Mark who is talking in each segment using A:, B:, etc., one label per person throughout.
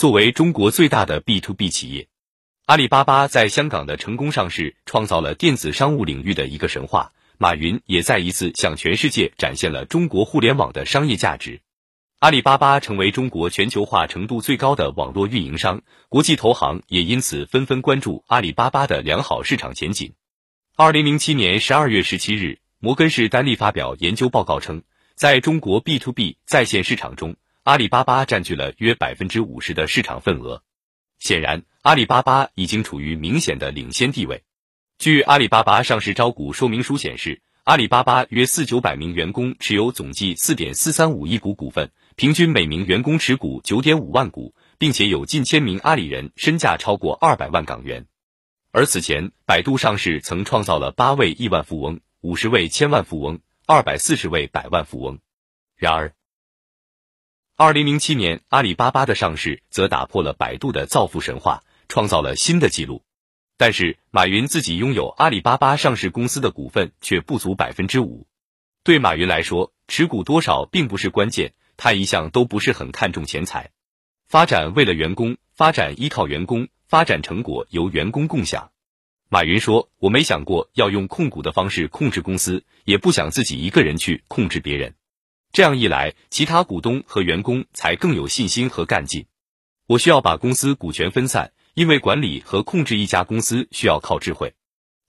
A: 作为中国最大的 B to B 企业，阿里巴巴在香港的成功上市，创造了电子商务领域的一个神话。马云也再一次向全世界展现了中国互联网的商业价值。阿里巴巴成为中国全球化程度最高的网络运营商，国际投行也因此纷纷关注阿里巴巴的良好市场前景。二零零七年十二月十七日，摩根士丹利发表研究报告称，在中国 B to B 在线市场中，阿里巴巴占据了约百分之五十的市场份额。显然，阿里巴巴已经处于明显的领先地位。据阿里巴巴上市招股说明书显示，阿里巴巴约四九百名员工持有总计四点四三五亿股股份。平均每名员工持股九点五万股，并且有近千名阿里人身价超过二百万港元。而此前，百度上市曾创造了八位亿万富翁、五十位千万富翁、二百四十位百万富翁。然而，二零零七年阿里巴巴的上市则打破了百度的造富神话，创造了新的纪录。但是，马云自己拥有阿里巴巴上市公司的股份却不足百分之五。对马云来说，持股多少并不是关键。他一向都不是很看重钱财，发展为了员工，发展依靠员工，发展成果由员工共享。马云说：“我没想过要用控股的方式控制公司，也不想自己一个人去控制别人。这样一来，其他股东和员工才更有信心和干劲。我需要把公司股权分散，因为管理和控制一家公司需要靠智慧。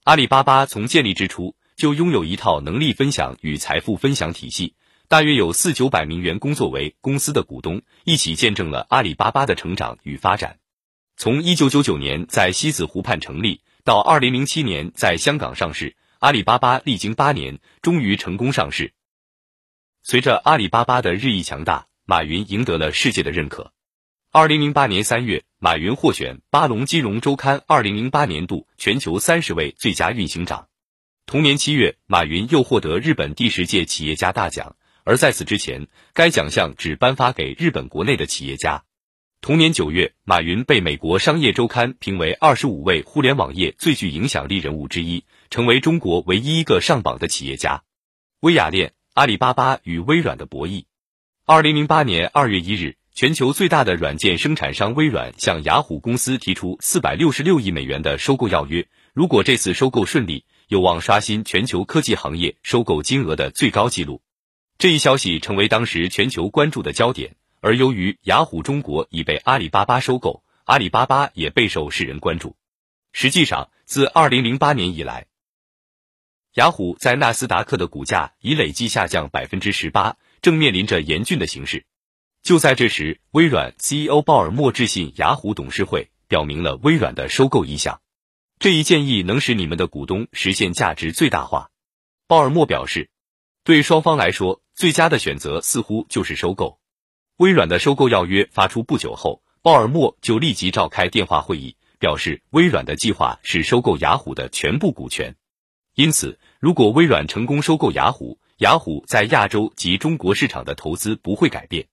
A: 阿里巴巴从建立之初就拥有一套能力分享与财富分享体系。”大约有四九百名员工作为公司的股东，一起见证了阿里巴巴的成长与发展。从一九九九年在西子湖畔成立，到二零零七年在香港上市，阿里巴巴历经八年，终于成功上市。随着阿里巴巴的日益强大，马云赢得了世界的认可。二零零八年三月，马云获选《巴龙金融周刊》二零零八年度全球三十位最佳运行长。同年七月，马云又获得日本第十届企业家大奖。而在此之前，该奖项只颁发给日本国内的企业家。同年九月，马云被美国商业周刊评为二十五位互联网业最具影响力人物之一，成为中国唯一一个上榜的企业家。微雅链、阿里巴巴与微软的博弈。二零零八年二月一日，全球最大的软件生产商微软向雅虎公司提出四百六十六亿美元的收购要约，如果这次收购顺利，有望刷新全球科技行业收购金额的最高纪录。这一消息成为当时全球关注的焦点，而由于雅虎中国已被阿里巴巴收购，阿里巴巴也备受世人关注。实际上，自二零零八年以来，雅虎在纳斯达克的股价已累计下降百分之十八，正面临着严峻的形势。就在这时，微软 CEO 鲍尔默致信雅虎董事会，表明了微软的收购意向。这一建议能使你们的股东实现价值最大化，鲍尔默表示。对双方来说，最佳的选择似乎就是收购。微软的收购要约发出不久后，鲍尔默就立即召开电话会议，表示微软的计划是收购雅虎的全部股权。因此，如果微软成功收购雅虎，雅虎在亚洲及中国市场的投资不会改变。